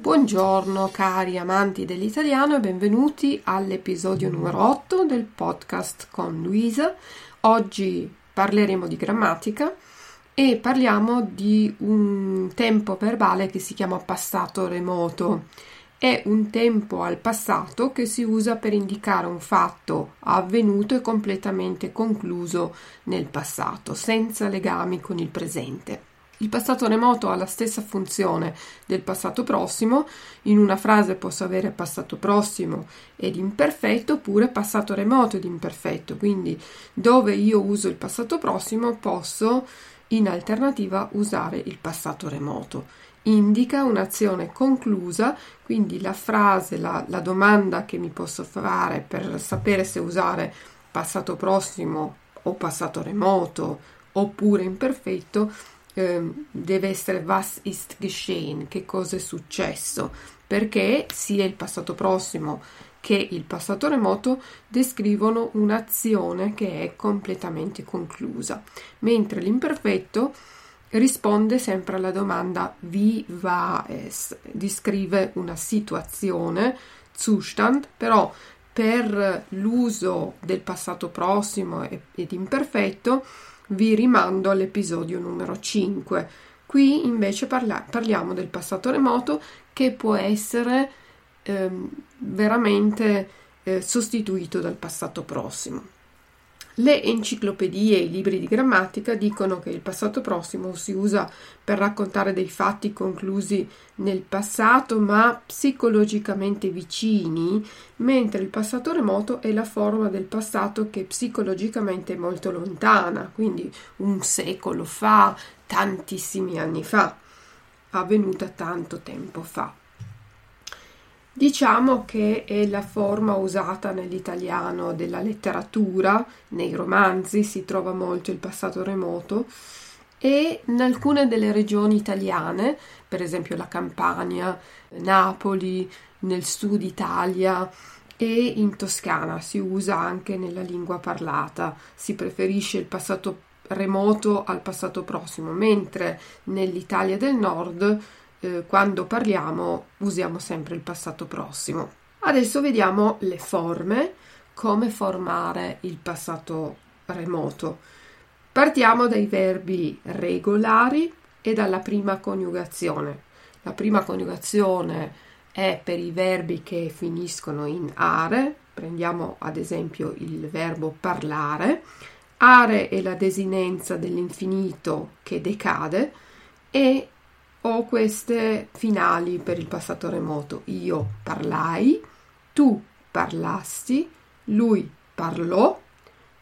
Buongiorno cari amanti dell'italiano e benvenuti all'episodio numero 8 del podcast con Luisa. Oggi parleremo di grammatica e parliamo di un tempo verbale che si chiama passato remoto. È un tempo al passato che si usa per indicare un fatto avvenuto e completamente concluso nel passato, senza legami con il presente. Il passato remoto ha la stessa funzione del passato prossimo, in una frase posso avere passato prossimo ed imperfetto oppure passato remoto ed imperfetto, quindi dove io uso il passato prossimo posso in alternativa usare il passato remoto. Indica un'azione conclusa, quindi la frase, la, la domanda che mi posso fare per sapere se usare passato prossimo o passato remoto oppure imperfetto Ehm, deve essere was ist geschehen, che cosa è successo, perché sia il passato prossimo che il passato remoto descrivono un'azione che è completamente conclusa, mentre l'imperfetto risponde sempre alla domanda wie war es, descrive una situazione, Zustand, però per l'uso del passato prossimo ed imperfetto vi rimando all'episodio numero 5. Qui invece parla- parliamo del passato remoto che può essere eh, veramente eh, sostituito dal passato prossimo. Le enciclopedie e i libri di grammatica dicono che il passato prossimo si usa per raccontare dei fatti conclusi nel passato ma psicologicamente vicini, mentre il passato remoto è la forma del passato che psicologicamente è molto lontana, quindi un secolo fa, tantissimi anni fa, avvenuta tanto tempo fa. Diciamo che è la forma usata nell'italiano della letteratura, nei romanzi si trova molto il passato remoto e in alcune delle regioni italiane, per esempio la Campania, Napoli, nel sud Italia e in Toscana si usa anche nella lingua parlata, si preferisce il passato remoto al passato prossimo, mentre nell'Italia del nord eh, quando parliamo usiamo sempre il passato prossimo. Adesso vediamo le forme, come formare il passato remoto. Partiamo dai verbi regolari e dalla prima coniugazione. La prima coniugazione è per i verbi che finiscono in are. Prendiamo ad esempio il verbo parlare. Are è la desinenza dell'infinito che decade e ho queste finali per il passato remoto. Io parlai, tu parlasti, lui parlò,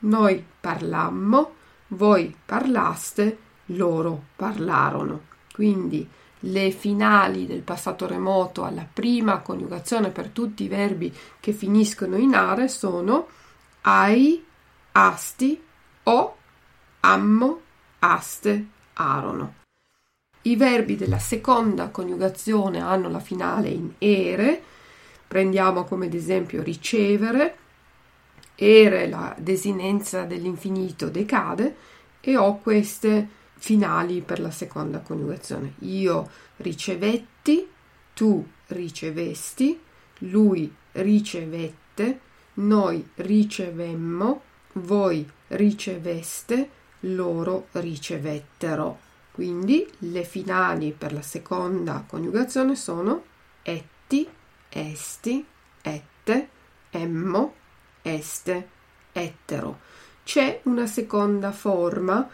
noi parlammo, voi parlaste, loro parlarono. Quindi le finali del passato remoto alla prima coniugazione per tutti i verbi che finiscono in are sono ai, asti, o, ammo, aste, arono. I verbi della seconda coniugazione hanno la finale in ere. Prendiamo come ad esempio ricevere. Ere la desinenza dell'infinito decade e ho queste finali per la seconda coniugazione. Io ricevetti, tu ricevesti, lui ricevette, noi ricevemmo, voi riceveste, loro ricevettero. Quindi le finali per la seconda coniugazione sono etti, esti, ette, emmo, este, ettero. C'è una seconda forma,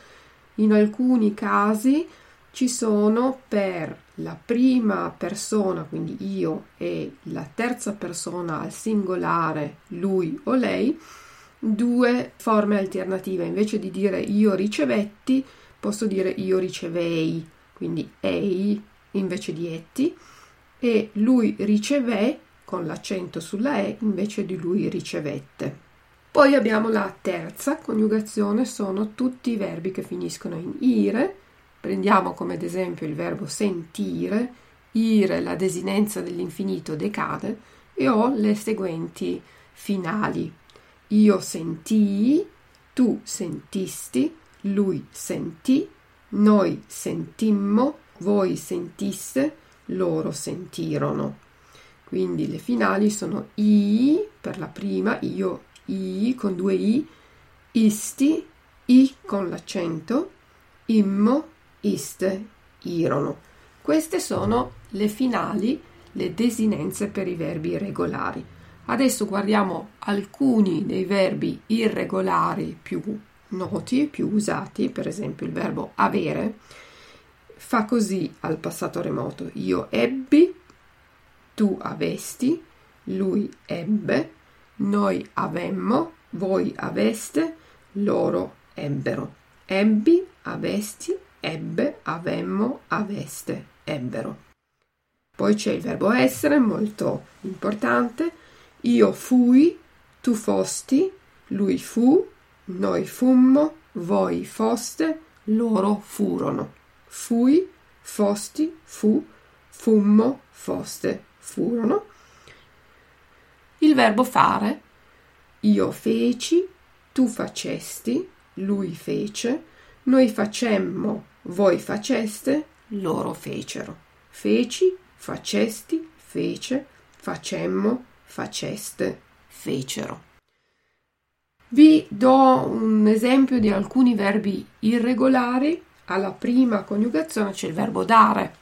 in alcuni casi ci sono per la prima persona, quindi io, e la terza persona al singolare, lui o lei, due forme alternative. Invece di dire io ricevetti, posso dire io ricevei, quindi ei invece di etti, e lui riceve con l'accento sulla e invece di lui ricevette. Poi abbiamo la terza coniugazione, sono tutti i verbi che finiscono in ire. Prendiamo come ad esempio il verbo sentire, ire la desinenza dell'infinito decade e ho le seguenti finali. Io sentii, tu sentisti, lui sentì, noi sentimmo, voi sentisse, loro sentirono. Quindi le finali sono i per la prima, io i con due i, isti, i con l'accento, immo, iste, irono. Queste sono le finali, le desinenze per i verbi regolari. Adesso guardiamo alcuni dei verbi irregolari più noti, più usati, per esempio il verbo avere. Fa così al passato remoto. Io ebbi, tu avesti, lui ebbe, noi avemmo, voi aveste, loro ebbero. Ebbi, avesti, ebbe, avemmo, aveste, ebbero. Poi c'è il verbo essere, molto importante. Io fui, tu fosti, lui fu, noi fummo, voi foste, loro furono. Fui, fosti, fu, fummo, foste, furono. Il verbo fare. Io feci, tu facesti, lui fece, noi facemmo, voi faceste, loro fecero. Feci, facesti, fece, facemmo, faceste, fecero. Vi do un esempio di alcuni verbi irregolari. Alla prima coniugazione c'è il verbo dare.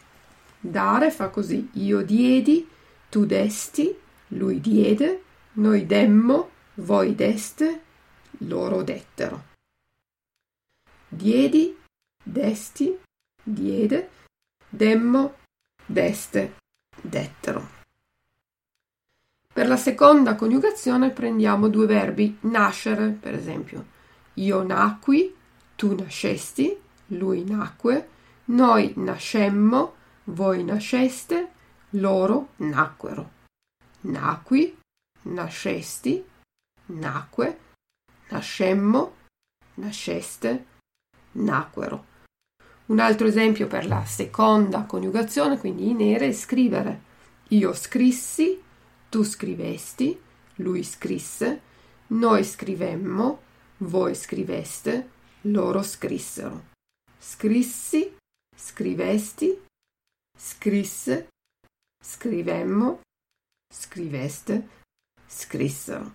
Dare fa così: io diedi, tu desti, lui diede, noi demmo, voi deste, loro dettero. Diedi, desti, diede, demmo, deste, dettero. Per la seconda coniugazione prendiamo due verbi nascere, per esempio. Io nacqui, tu nascesti, lui nacque, noi nascemmo, voi nasceste, loro nacquero nacqui, nascesti, nacque, nascemmo, nasceste, nacquero. Un altro esempio per la seconda coniugazione, quindi in nere, è scrivere. Io scrissi, tu scrivesti, lui scrisse, noi scrivemmo, voi scriveste, loro scrissero. Scrissi, scrivesti, scrisse, scrivemmo, scriveste, scrissero.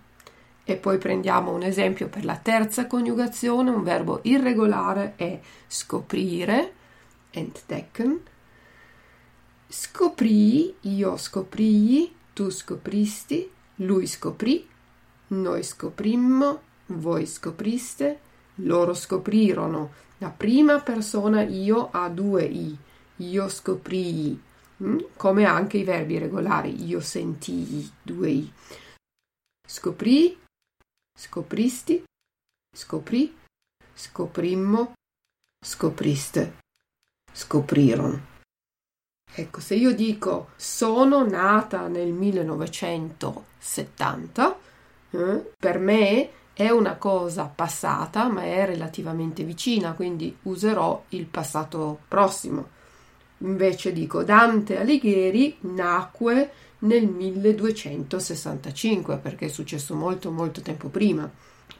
E poi prendiamo un esempio per la terza coniugazione, un verbo irregolare è scoprire, entdecken. Scoprì, io scoprii, tu scopristi, lui scoprì, noi scoprimmo, voi scopriste, loro scoprirono. La prima persona io ha due i, io scoprii, Mm? come anche i verbi regolari. Io sentii, due i. Scoprì, scopristi, scoprì, scoprimmo, scopriste, scoprirono. Ecco, se io dico sono nata nel 1970, eh, per me è una cosa passata, ma è relativamente vicina, quindi userò il passato prossimo. Invece dico Dante Alighieri nacque nel 1265 perché è successo molto molto tempo prima.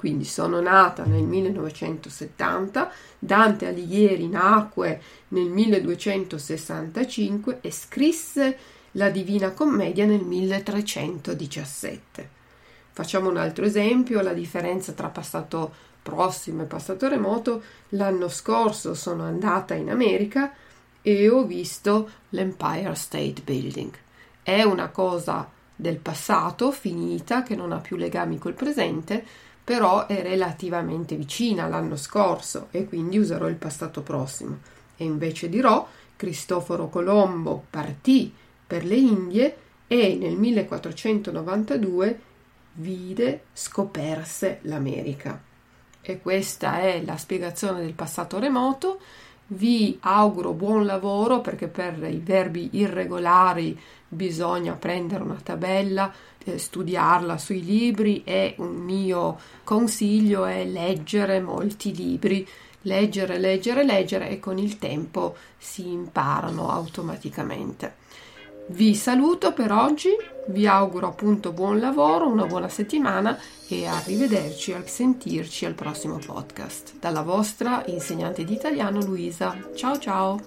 Quindi sono nata nel 1970, Dante Alighieri nacque nel 1265 e scrisse la Divina Commedia nel 1317. Facciamo un altro esempio, la differenza tra passato prossimo e passato remoto. L'anno scorso sono andata in America e ho visto l'Empire State Building. È una cosa del passato, finita, che non ha più legami col presente, però è relativamente vicina all'anno scorso e quindi userò il passato prossimo. E invece dirò, Cristoforo Colombo partì per le Indie e nel 1492 vide, scoperse l'America. E questa è la spiegazione del passato remoto. Vi auguro buon lavoro perché per i verbi irregolari bisogna prendere una tabella, eh, studiarla sui libri e un mio consiglio è leggere molti libri, leggere, leggere, leggere e con il tempo si imparano automaticamente. Vi saluto per oggi, vi auguro appunto buon lavoro, una buona settimana e arrivederci, a sentirci al prossimo podcast. Dalla vostra insegnante di italiano Luisa. Ciao ciao!